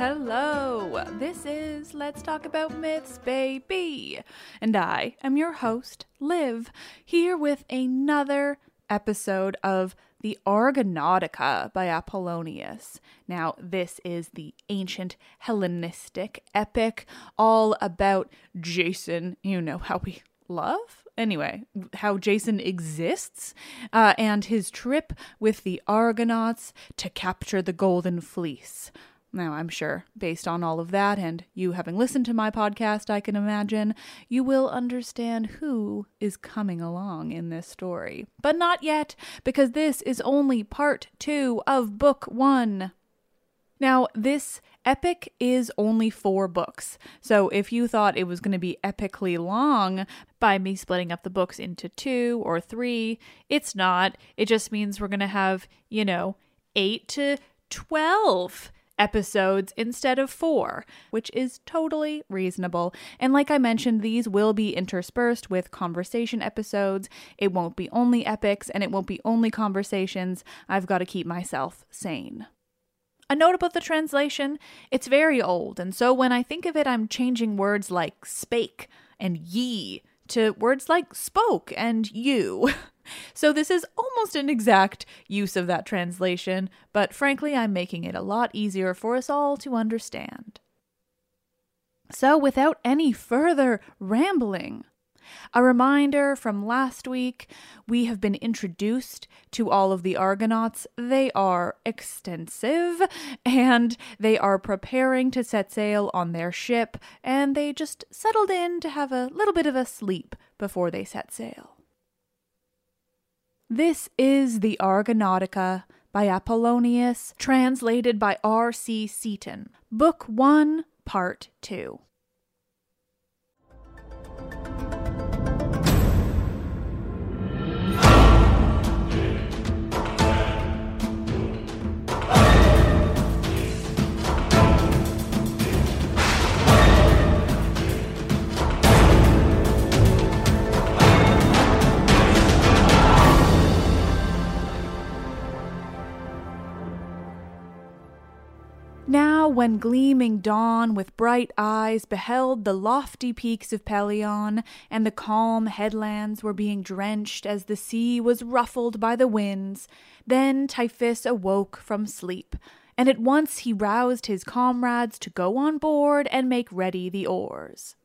Hello, this is Let's Talk About Myths, baby. And I am your host, Liv, here with another episode of the Argonautica by Apollonius. Now, this is the ancient Hellenistic epic all about Jason. You know how we love? Anyway, how Jason exists uh, and his trip with the Argonauts to capture the Golden Fleece. Now, I'm sure, based on all of that, and you having listened to my podcast, I can imagine, you will understand who is coming along in this story. But not yet, because this is only part two of book one. Now, this epic is only four books, so if you thought it was going to be epically long by me splitting up the books into two or three, it's not. It just means we're going to have, you know, eight to 12 episodes instead of four, which is totally reasonable. And like I mentioned, these will be interspersed with conversation episodes. It won't be only epics and it won't be only conversations. I've got to keep myself sane. A note about the translation it's very old, and so when I think of it, I'm changing words like spake and ye to words like spoke and you. So this is almost an exact use of that translation, but frankly, I'm making it a lot easier for us all to understand. So, without any further rambling, a reminder from last week we have been introduced to all of the Argonauts. They are extensive and they are preparing to set sail on their ship, and they just settled in to have a little bit of a sleep before they set sail. This is the Argonautica by Apollonius, translated by R. C. Seaton, Book 1, Part 2. Now, when gleaming dawn with bright eyes beheld the lofty peaks of Pelion, and the calm headlands were being drenched as the sea was ruffled by the winds, then Tiphys awoke from sleep, and at once he roused his comrades to go on board and make ready the oars.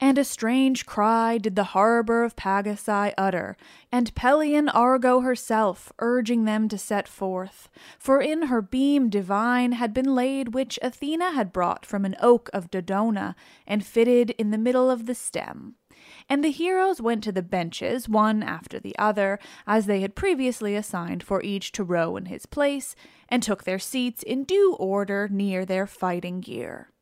And a strange cry did the harbour of Pagasai utter, and Pelian Argo herself urging them to set forth. For in her beam divine had been laid which Athena had brought from an oak of Dodona, and fitted in the middle of the stem. And the heroes went to the benches, one after the other, as they had previously assigned for each to row in his place, and took their seats in due order near their fighting gear.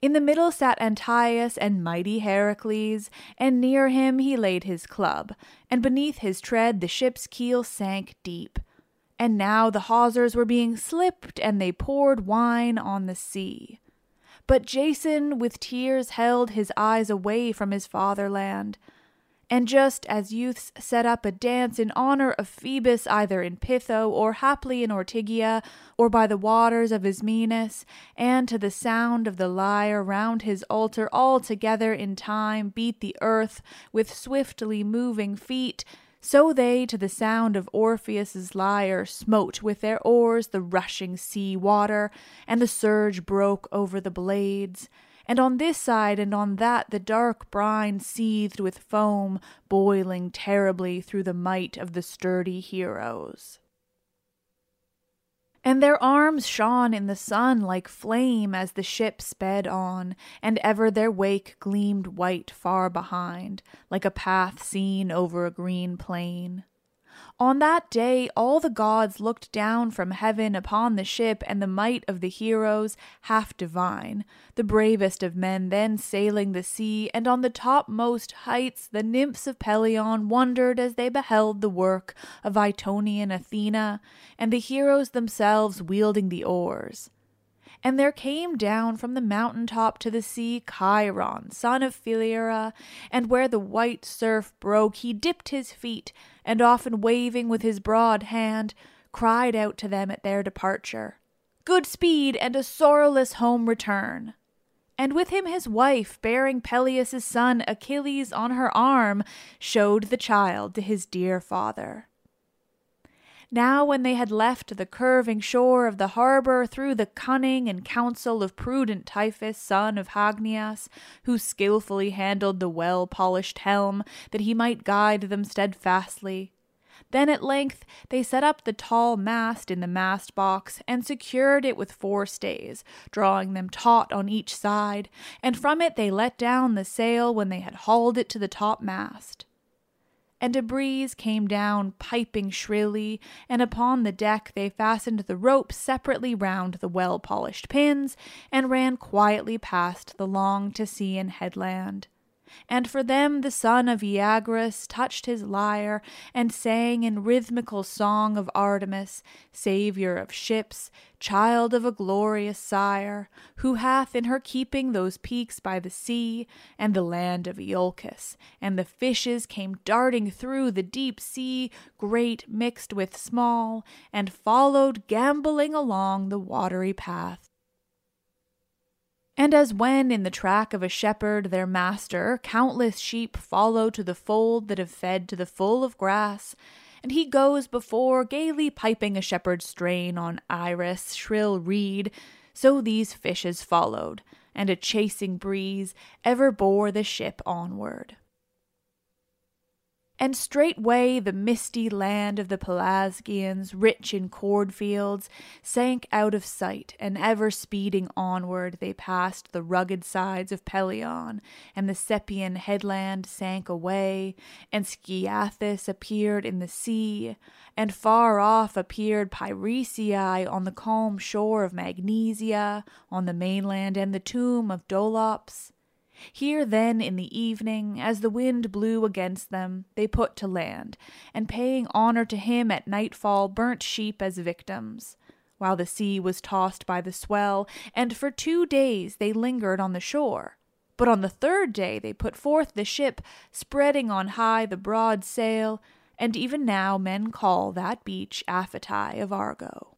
In the middle sat Ancaeus and mighty Heracles, and near him he laid his club, and beneath his tread the ship's keel sank deep. And now the hawsers were being slipped, and they poured wine on the sea. But Jason with tears held his eyes away from his fatherland. And just as youths set up a dance in honor of Phoebus either in Pytho or haply in Ortygia or by the waters of Ismenus, and to the sound of the lyre round his altar all together in time beat the earth with swiftly moving feet, so they to the sound of Orpheus's lyre smote with their oars the rushing sea water, and the surge broke over the blades and on this side and on that the dark brine seethed with foam, boiling terribly through the might of the sturdy heroes. And their arms shone in the sun like flame as the ship sped on, and ever their wake gleamed white far behind, like a path seen over a green plain. On that day, all the gods looked down from heaven upon the ship and the might of the heroes, half divine, the bravest of men then sailing the sea, and on the topmost heights the nymphs of Pelion wondered as they beheld the work of Itonian Athena, and the heroes themselves wielding the oars. And there came down from the mountain top to the sea Chiron, son of Philyra, and where the white surf broke, he dipped his feet, and often waving with his broad hand, cried out to them at their departure, Good speed and a sorrowless home return. And with him his wife, bearing Peleus' son Achilles on her arm, showed the child to his dear father. Now, when they had left the curving shore of the harbor through the cunning and counsel of prudent Tiphys, son of Hagnias, who skilfully handled the well polished helm that he might guide them steadfastly, then at length they set up the tall mast in the mast box and secured it with four stays, drawing them taut on each side, and from it they let down the sail when they had hauled it to the topmast and a breeze came down piping shrilly, and upon the deck they fastened the ropes separately round the well polished pins, and ran quietly past the long Tisaean headland. And for them the son of Oeagrus touched his lyre and sang in rhythmical song of Artemis, saviour of ships, child of a glorious sire, who hath in her keeping those peaks by the sea and the land of Iolcus, and the fishes came darting through the deep sea, great mixed with small, and followed gambolling along the watery path. And as when in the track of a shepherd their master countless sheep follow to the fold that have fed to the full of grass, and he goes before gaily piping a shepherd's strain on iris, shrill reed, so these fishes followed, and a chasing breeze ever bore the ship onward. And straightway the misty land of the Pelasgians, rich in cornfields, sank out of sight, and ever speeding onward they passed the rugged sides of Pelion, and the Sepian headland sank away, and Sciathus appeared in the sea, and far off appeared Pyresiae on the calm shore of Magnesia, on the mainland, and the tomb of Dolops. Here then in the evening, as the wind blew against them, they put to land, and paying honor to him at nightfall burnt sheep as victims, while the sea was tossed by the swell, and for two days they lingered on the shore. But on the third day they put forth the ship, spreading on high the broad sail, and even now men call that beach Aphetai of Argo.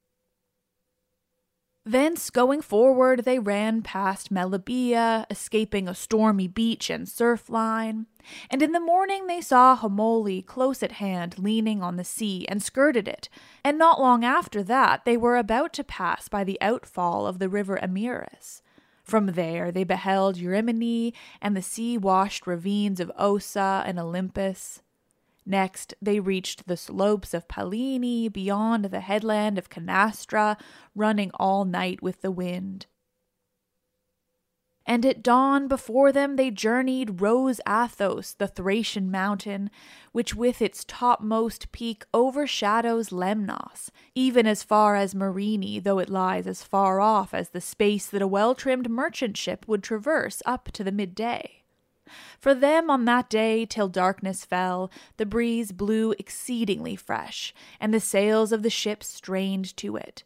Thence going forward, they ran past Melibea, escaping a stormy beach and surf line. And in the morning they saw Homole close at hand, leaning on the sea, and skirted it. And not long after that, they were about to pass by the outfall of the river Amyris. From there they beheld Eurymene and the sea washed ravines of Ossa and Olympus. Next, they reached the slopes of Pallene beyond the headland of Canastra, running all night with the wind. And at dawn before them they journeyed rose Athos, the Thracian mountain, which with its topmost peak overshadows Lemnos, even as far as Myrine, though it lies as far off as the space that a well trimmed merchant ship would traverse up to the midday. For them on that day, till darkness fell, the breeze blew exceedingly fresh, and the sails of the ship strained to it.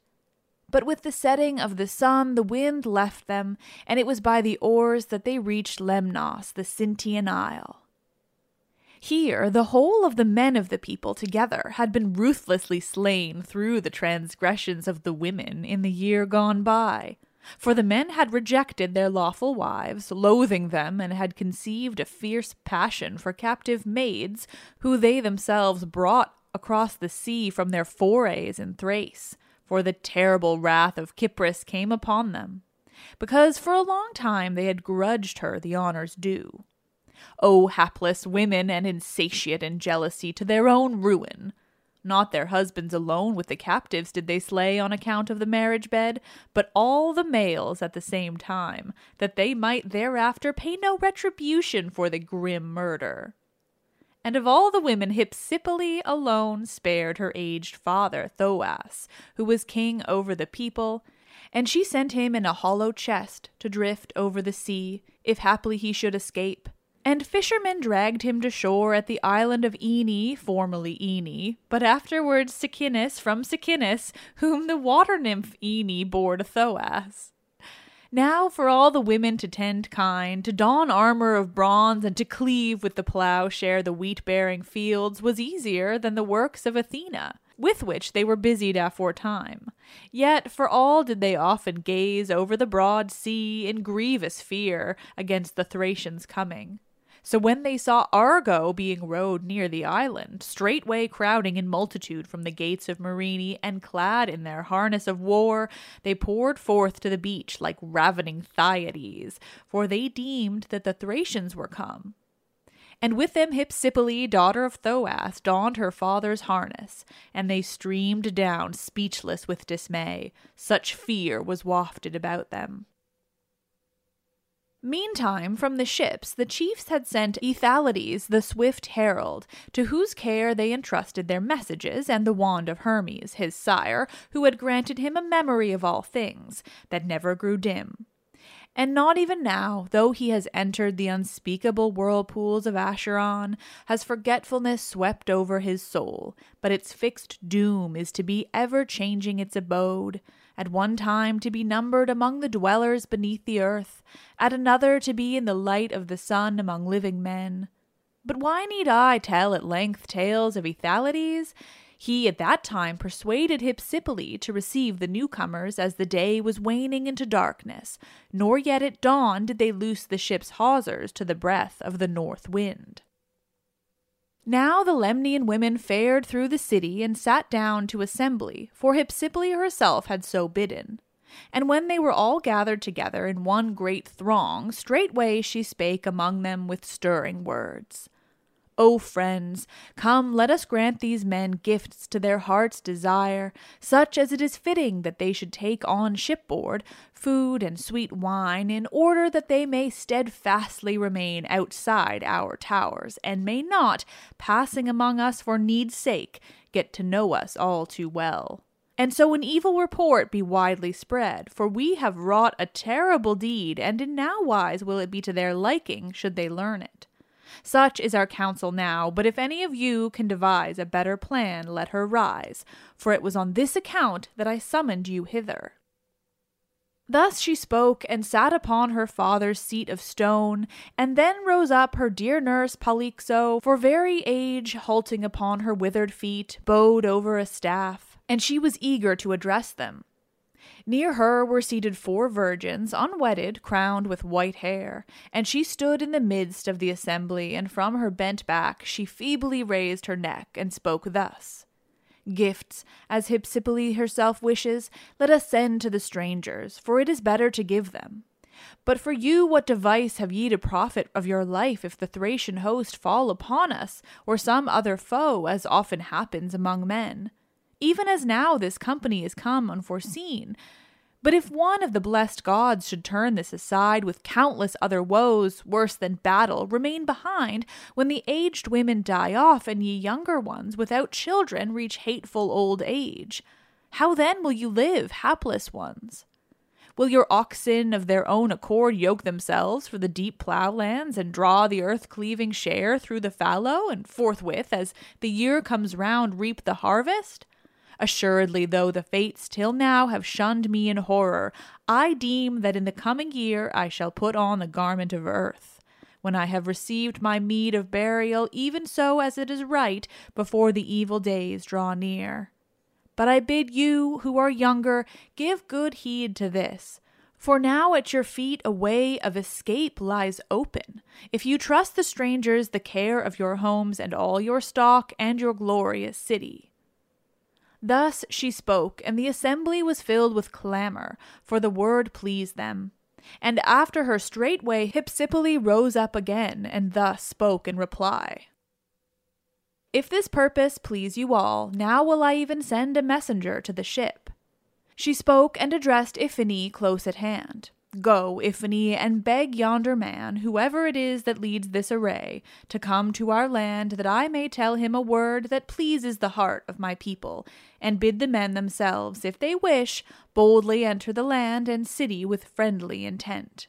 But with the setting of the sun, the wind left them, and it was by the oars that they reached Lemnos, the Sintian isle. Here, the whole of the men of the people together had been ruthlessly slain through the transgressions of the women in the year gone by. For the men had rejected their lawful wives, loathing them, and had conceived a fierce passion for captive maids, who they themselves brought across the sea from their forays in Thrace. For the terrible wrath of Cypris came upon them, because for a long time they had grudged her the honors due. O hapless women and insatiate in jealousy to their own ruin! Not their husbands alone with the captives did they slay on account of the marriage bed, but all the males at the same time, that they might thereafter pay no retribution for the grim murder. And of all the women, Hypsipyle alone spared her aged father, Thoas, who was king over the people, and she sent him in a hollow chest to drift over the sea, if haply he should escape. And fishermen dragged him to shore at the island of Oenoe, formerly Oenoe, but afterwards Sicynus from Sicynus, whom the water nymph Oenoe bore to Thoas. Now for all the women to tend kine, to don armor of bronze, and to cleave with the plowshare the wheat bearing fields was easier than the works of Athena, with which they were busied aforetime. Yet for all did they often gaze over the broad sea in grievous fear against the Thracians' coming. So when they saw Argo being rowed near the island, straightway crowding in multitude from the gates of Myrine, and clad in their harness of war, they poured forth to the beach like ravening Thyades, for they deemed that the Thracians were come. And with them Hypsipyle, daughter of Thoas, donned her father's harness, and they streamed down speechless with dismay. Such fear was wafted about them. Meantime, from the ships, the chiefs had sent Aethalides, the swift herald, to whose care they entrusted their messages and the wand of Hermes, his sire, who had granted him a memory of all things, that never grew dim. And not even now, though he has entered the unspeakable whirlpools of Acheron, has forgetfulness swept over his soul, but its fixed doom is to be ever changing its abode, at one time to be numbered among the dwellers beneath the earth, at another to be in the light of the sun among living men. But why need I tell at length tales of Aethalides? He at that time persuaded Hypsipyle to receive the newcomers as the day was waning into darkness, nor yet at dawn did they loose the ship's hawsers to the breath of the north wind. Now the Lemnian women fared through the city and sat down to assembly, for Hypsipyle herself had so bidden. And when they were all gathered together in one great throng, straightway she spake among them with stirring words. O friends, come, let us grant these men gifts to their heart's desire, such as it is fitting that they should take on shipboard, food and sweet wine, in order that they may steadfastly remain outside our towers, and may not, passing among us for need's sake, get to know us all too well. And so an evil report be widely spread, for we have wrought a terrible deed, and in now wise will it be to their liking should they learn it. Such is our counsel now, but if any of you can devise a better plan, let her rise, for it was on this account that I summoned you hither. Thus she spoke, and sat upon her father's seat of stone, and then rose up her dear nurse Polyxo, for very age, halting upon her withered feet, bowed over a staff, and she was eager to address them. Near her were seated four virgins, unwedded, crowned with white hair, and she stood in the midst of the assembly, and from her bent back she feebly raised her neck and spoke thus. Gifts, as Hypsipyle herself wishes, let us send to the strangers, for it is better to give them. But for you, what device have ye to profit of your life if the Thracian host fall upon us, or some other foe, as often happens among men? Even as now this company is come unforeseen, but if one of the blessed gods should turn this aside with countless other woes, worse than battle, remain behind, when the aged women die off and ye younger ones without children reach hateful old age, how then will you live, hapless ones? Will your oxen of their own accord yoke themselves for the deep ploughlands and draw the earth cleaving share through the fallow, and forthwith, as the year comes round, reap the harvest? Assuredly, though the fates till now have shunned me in horror, I deem that in the coming year I shall put on the garment of earth. When I have received my meed of burial, even so as it is right, before the evil days draw near. But I bid you, who are younger, give good heed to this. For now at your feet a way of escape lies open. If you trust the strangers the care of your homes and all your stock and your glorious city. Thus she spoke, and the assembly was filled with clamor, for the word pleased them. And after her straightway Hypsipyle rose up again, and thus spoke in reply. If this purpose please you all, now will I even send a messenger to the ship. She spoke and addressed Iphinoe close at hand. Go, Iphinoe, and beg yonder man, whoever it is that leads this array, to come to our land, that I may tell him a word that pleases the heart of my people, and bid the men themselves, if they wish, boldly enter the land and city with friendly intent.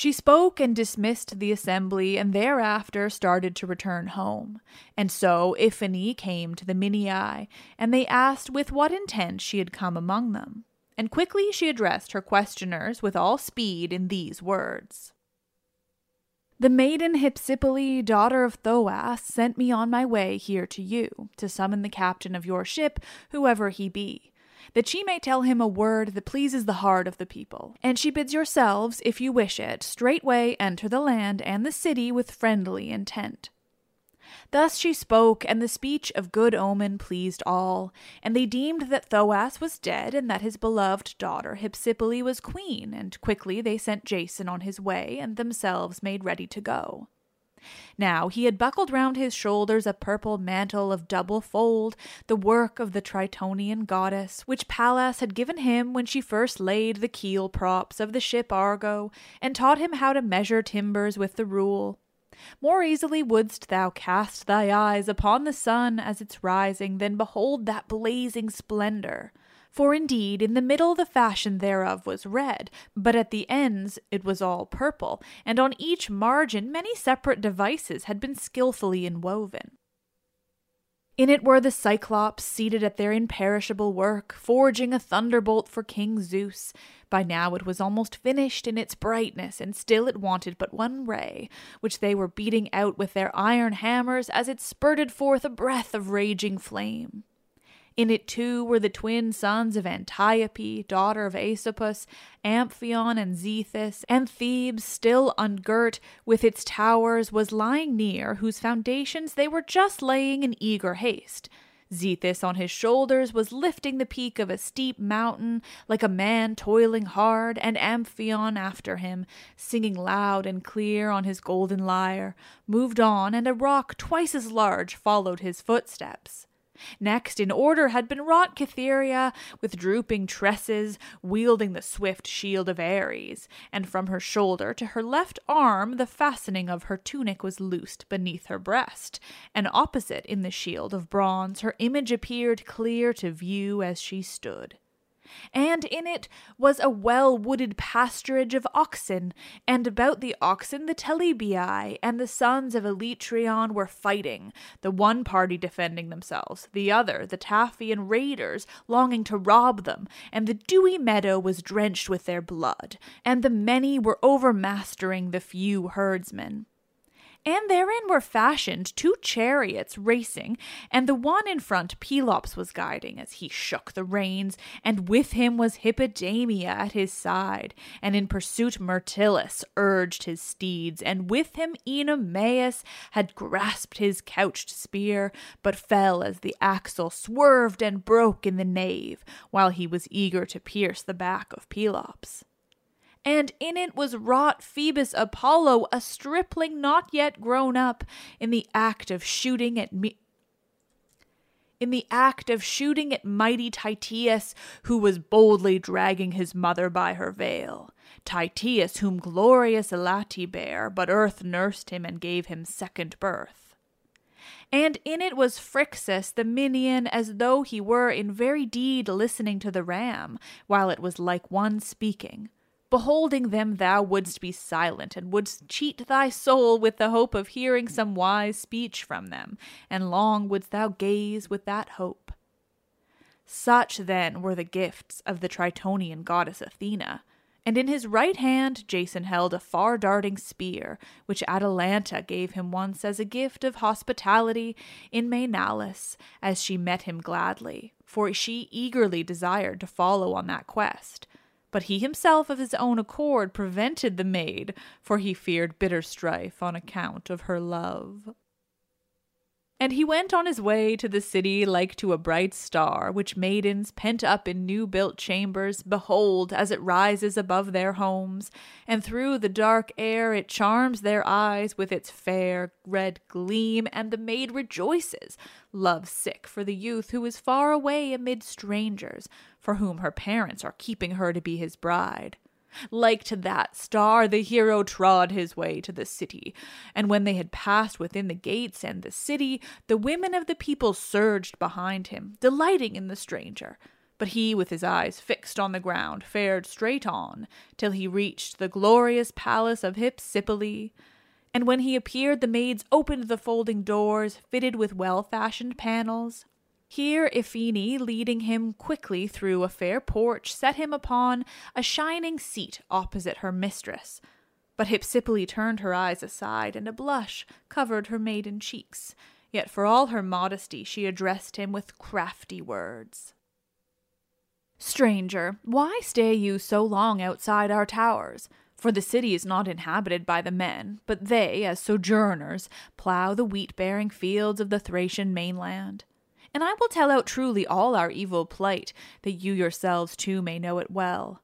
She spoke and dismissed the assembly, and thereafter started to return home. And so Iphinoe came to the Minyae, and they asked with what intent she had come among them. And quickly she addressed her questioners with all speed in these words. The maiden Hypsipyle, daughter of Thoas, sent me on my way here to you, to summon the captain of your ship, whoever he be that she may tell him a word that pleases the heart of the people. And she bids yourselves, if you wish it, straightway enter the land and the city with friendly intent. Thus she spoke, and the speech of good omen pleased all, and they deemed that Thoas was dead, and that his beloved daughter Hypsipyle was queen, and quickly they sent Jason on his way, and themselves made ready to go. Now he had buckled round his shoulders a purple mantle of double fold, the work of the Tritonian goddess, which Pallas had given him when she first laid the keel props of the ship Argo, and taught him how to measure timbers with the rule. More easily wouldst thou cast thy eyes upon the sun as it's rising than behold that blazing splendor. For indeed, in the middle the fashion thereof was red, but at the ends it was all purple, and on each margin many separate devices had been skilfully inwoven. In it were the Cyclops seated at their imperishable work, forging a thunderbolt for King Zeus. By now it was almost finished in its brightness, and still it wanted but one ray, which they were beating out with their iron hammers as it spurted forth a breath of raging flame. In it too were the twin sons of Antiope, daughter of Asopus, Amphion and Zethus, and Thebes, still ungirt, with its towers, was lying near, whose foundations they were just laying in eager haste. Zethus on his shoulders was lifting the peak of a steep mountain like a man toiling hard, and Amphion after him, singing loud and clear on his golden lyre, moved on, and a rock twice as large followed his footsteps. Next in order had been wrought Cytherea, with drooping tresses, wielding the swift shield of Ares, and from her shoulder to her left arm the fastening of her tunic was loosed beneath her breast, and opposite in the shield of bronze her image appeared clear to view as she stood. And in it was a well wooded pasturage of oxen, and about the oxen the Telebii and the sons of Electryon were fighting, the one party defending themselves, the other, the Taphian raiders, longing to rob them, and the dewy meadow was drenched with their blood, and the many were overmastering the few herdsmen and therein were fashioned two chariots racing, and the one in front Pelops was guiding as he shook the reins, and with him was Hippodamia at his side, and in pursuit Myrtilus urged his steeds, and with him Oenomaus had grasped his couched spear, but fell as the axle swerved and broke in the nave, while he was eager to pierce the back of Pelops and in it was wrought Phoebus Apollo, a stripling not yet grown up, in the act of shooting at me. In the act of shooting at mighty Tityus, who was boldly dragging his mother by her veil. Tityus, whom glorious Elate bare, but earth nursed him and gave him second birth. And in it was Phrixus the Minyan, as though he were in very deed listening to the ram, while it was like one speaking. Beholding them, thou wouldst be silent, and wouldst cheat thy soul with the hope of hearing some wise speech from them, and long wouldst thou gaze with that hope. Such then were the gifts of the Tritonian goddess Athena, and in his right hand Jason held a far darting spear, which Atalanta gave him once as a gift of hospitality in Maenalus, as she met him gladly, for she eagerly desired to follow on that quest but he himself of his own accord prevented the maid, for he feared bitter strife on account of her love. And he went on his way to the city like to a bright star, which maidens, pent up in new built chambers, behold as it rises above their homes, and through the dark air it charms their eyes with its fair red gleam, and the maid rejoices, love sick for the youth who is far away amid strangers, for whom her parents are keeping her to be his bride. Like to that star, the hero trod his way to the city, and when they had passed within the gates and the city, the women of the people surged behind him, delighting in the stranger. But he, with his eyes fixed on the ground, fared straight on, till he reached the glorious palace of Hypsipyle. And when he appeared, the maids opened the folding doors, fitted with well fashioned panels, here Iphinoe, leading him quickly through a fair porch, set him upon a shining seat opposite her mistress. But Hypsipyle turned her eyes aside, and a blush covered her maiden cheeks. Yet for all her modesty she addressed him with crafty words. Stranger, why stay you so long outside our towers? For the city is not inhabited by the men, but they, as sojourners, plough the wheat bearing fields of the Thracian mainland and I will tell out truly all our evil plight, that you yourselves too may know it well.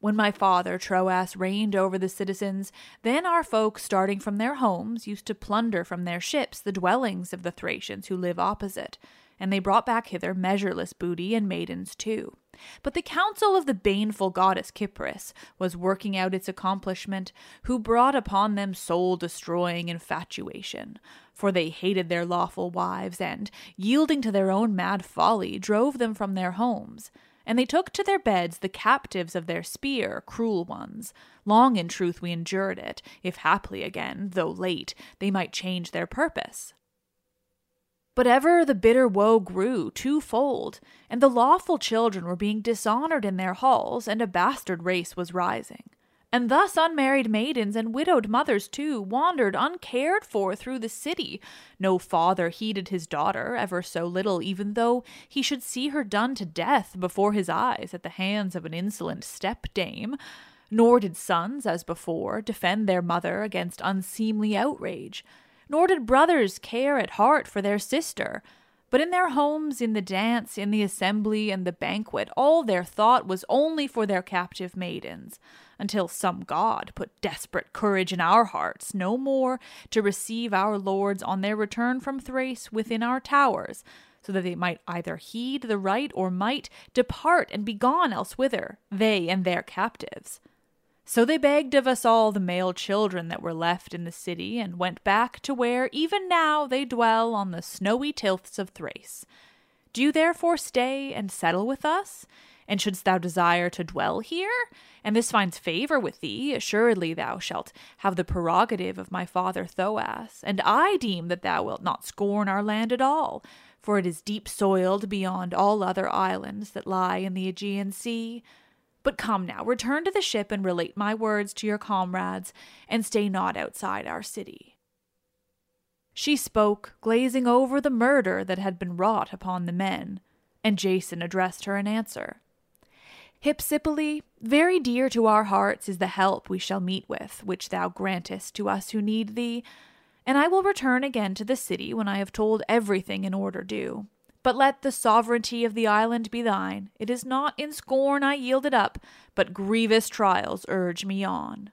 When my father Thoas reigned over the citizens, then our folk, starting from their homes, used to plunder from their ships the dwellings of the Thracians who live opposite, and they brought back hither measureless booty and maidens too. But the counsel of the baneful goddess Kypris was working out its accomplishment, who brought upon them soul destroying infatuation. For they hated their lawful wives, and, yielding to their own mad folly, drove them from their homes. And they took to their beds the captives of their spear, cruel ones. Long in truth we endured it, if haply again, though late, they might change their purpose. But ever the bitter woe grew twofold, and the lawful children were being dishonored in their halls, and a bastard race was rising. And thus unmarried maidens and widowed mothers too wandered uncared for through the city. No father heeded his daughter ever so little, even though he should see her done to death before his eyes at the hands of an insolent stepdame. Nor did sons, as before, defend their mother against unseemly outrage nor did brothers care at heart for their sister. But in their homes, in the dance, in the assembly, and the banquet, all their thought was only for their captive maidens, until some god put desperate courage in our hearts, no more to receive our lords on their return from Thrace within our towers, so that they might either heed the right or might depart and be gone elsewhither, they and their captives. So they begged of us all the male children that were left in the city, and went back to where even now they dwell on the snowy tilths of Thrace. Do you therefore stay and settle with us? And shouldst thou desire to dwell here, and this finds favor with thee, assuredly thou shalt have the prerogative of my father Thoas. And I deem that thou wilt not scorn our land at all, for it is deep soiled beyond all other islands that lie in the Aegean Sea. But come now, return to the ship and relate my words to your comrades, and stay not outside our city. She spoke, glazing over the murder that had been wrought upon the men, and Jason addressed her in answer. Hypsipyle, very dear to our hearts is the help we shall meet with, which thou grantest to us who need thee, and I will return again to the city when I have told everything in order due. But let the sovereignty of the island be thine. It is not in scorn I yield it up, but grievous trials urge me on.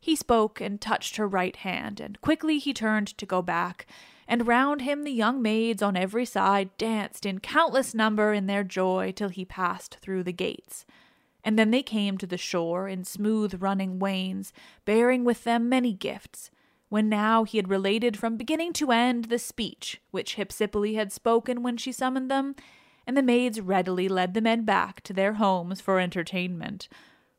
He spoke and touched her right hand, and quickly he turned to go back, and round him the young maids on every side danced in countless number in their joy till he passed through the gates. And then they came to the shore in smooth running wains, bearing with them many gifts. When now he had related from beginning to end the speech which Hypsipyle had spoken when she summoned them, and the maids readily led the men back to their homes for entertainment.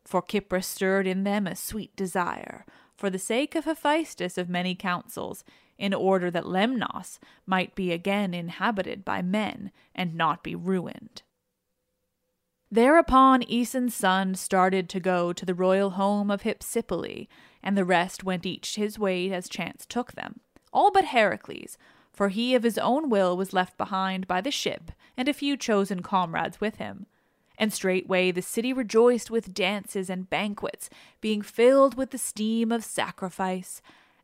For Cypris stirred in them a sweet desire, for the sake of Hephaestus of many counsels, in order that Lemnos might be again inhabited by men and not be ruined. Thereupon Aeson's son started to go to the royal home of Hypsipyle, and the rest went each his way as chance took them, all but Heracles, for he of his own will was left behind by the ship and a few chosen comrades with him. And straightway the city rejoiced with dances and banquets, being filled with the steam of sacrifice,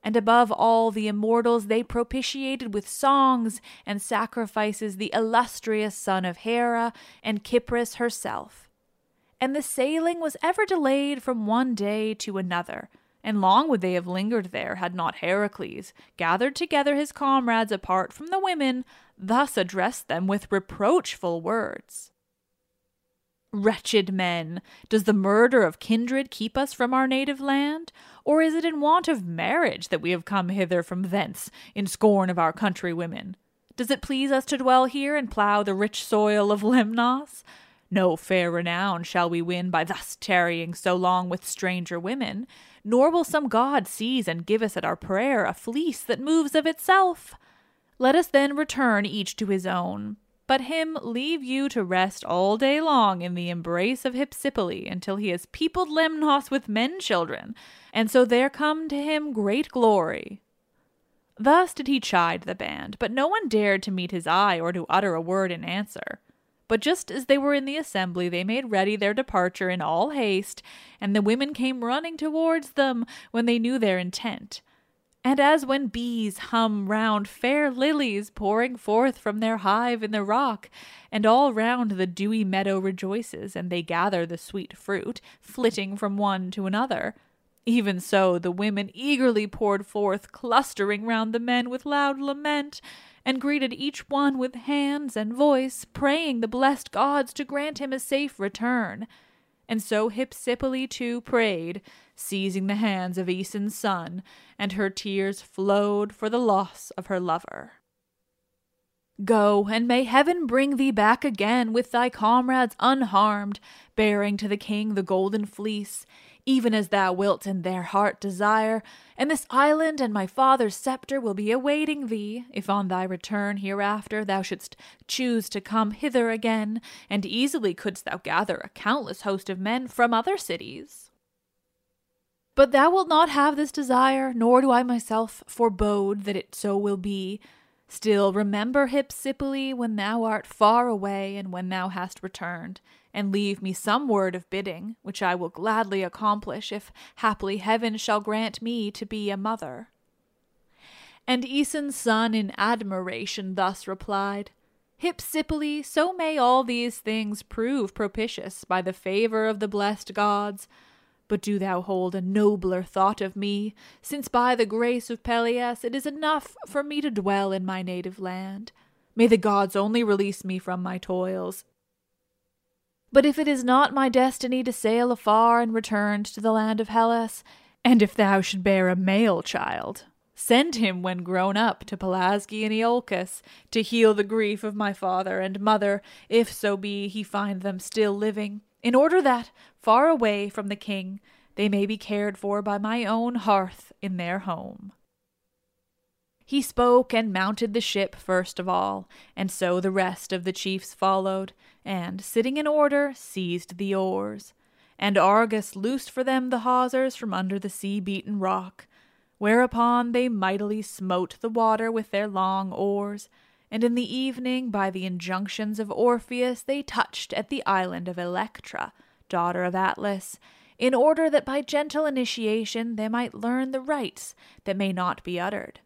and above all the immortals they propitiated with songs and sacrifices the illustrious son of Hera and Cypris herself. And the sailing was ever delayed from one day to another, and long would they have lingered there had not Heracles gathered together his comrades apart from the women, thus addressed them with reproachful words. Wretched men, does the murder of kindred keep us from our native land? Or is it in want of marriage that we have come hither from thence, in scorn of our countrywomen? Does it please us to dwell here and plough the rich soil of Lemnos? No fair renown shall we win by thus tarrying so long with stranger women, nor will some god seize and give us at our prayer a fleece that moves of itself. Let us then return each to his own but him leave you to rest all day long in the embrace of Hypsipyle until he has peopled Lemnos with men children, and so there come to him great glory. Thus did he chide the band, but no one dared to meet his eye or to utter a word in answer. But just as they were in the assembly, they made ready their departure in all haste, and the women came running towards them when they knew their intent. And as when bees hum round fair lilies pouring forth from their hive in the rock, and all round the dewy meadow rejoices, and they gather the sweet fruit, flitting from one to another, even so the women eagerly poured forth, clustering round the men with loud lament, and greeted each one with hands and voice, praying the blessed gods to grant him a safe return. And so Hypsipyle too prayed, seizing the hands of Aeson's son, and her tears flowed for the loss of her lover. Go, and may heaven bring thee back again with thy comrades unharmed, bearing to the king the golden fleece, even as thou wilt in their heart desire, and this island and my father's sceptre will be awaiting thee, if on thy return hereafter thou shouldst choose to come hither again, and easily couldst thou gather a countless host of men from other cities. But thou wilt not have this desire, nor do I myself forebode that it so will be. Still remember Hypsipyle when thou art far away and when thou hast returned, and leave me some word of bidding, which I will gladly accomplish if haply heaven shall grant me to be a mother. And Aeson's son in admiration thus replied, Hypsipyle, so may all these things prove propitious by the favor of the blessed gods. But do thou hold a nobler thought of me, since by the grace of Pelias it is enough for me to dwell in my native land. May the gods only release me from my toils, but if it is not my destiny to sail afar and return to the land of Hellas, and if thou should bear a male child, Send him when grown up to Pelasgian Iolcus to heal the grief of my father and mother, if so be he find them still living, in order that, far away from the king, they may be cared for by my own hearth in their home. He spoke and mounted the ship first of all, and so the rest of the chiefs followed, and, sitting in order, seized the oars. And Argus loosed for them the hawsers from under the sea beaten rock, whereupon they mightily smote the water with their long oars, and in the evening, by the injunctions of Orpheus, they touched at the island of Electra, daughter of Atlas, in order that by gentle initiation they might learn the rites that may not be uttered,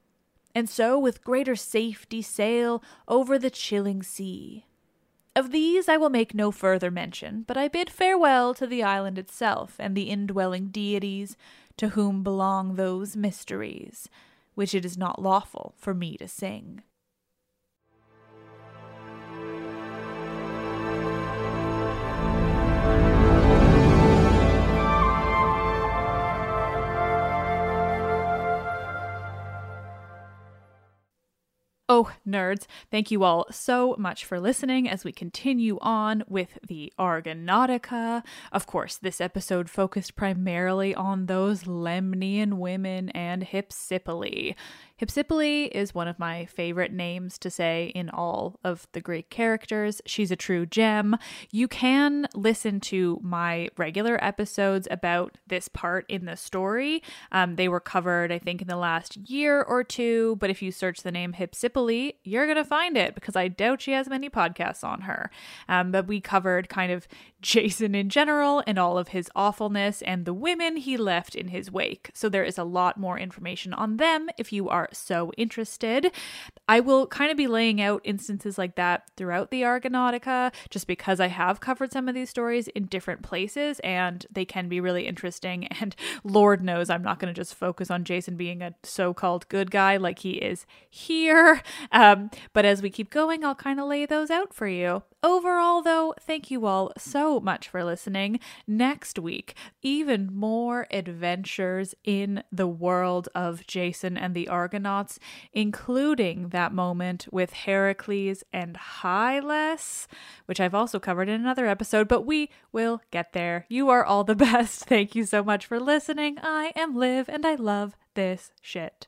and so with greater safety sail over the chilling sea. Of these I will make no further mention, but I bid farewell to the island itself and the indwelling deities to whom belong those mysteries, which it is not lawful for me to sing. Oh, nerds, thank you all so much for listening as we continue on with the Argonautica. Of course, this episode focused primarily on those Lemnian women and Hypsipyle. Hypsipyle is one of my favorite names to say in all of the Greek characters. She's a true gem. You can listen to my regular episodes about this part in the story. Um, they were covered, I think, in the last year or two, but if you search the name Hypsipyle, you're going to find it because I doubt she has many podcasts on her. Um, but we covered kind of Jason in general and all of his awfulness and the women he left in his wake. So there is a lot more information on them if you are so interested. I will kind of be laying out instances like that throughout the Argonautica just because I have covered some of these stories in different places and they can be really interesting. And Lord knows I'm not going to just focus on Jason being a so called good guy like he is here. Um, but as we keep going, I'll kind of lay those out for you. Overall, though, thank you all so much for listening. Next week, even more adventures in the world of Jason and the Argonauts, including that moment with Heracles and Hylas, which I've also covered in another episode, but we will get there. You are all the best. Thank you so much for listening. I am Liv, and I love this shit.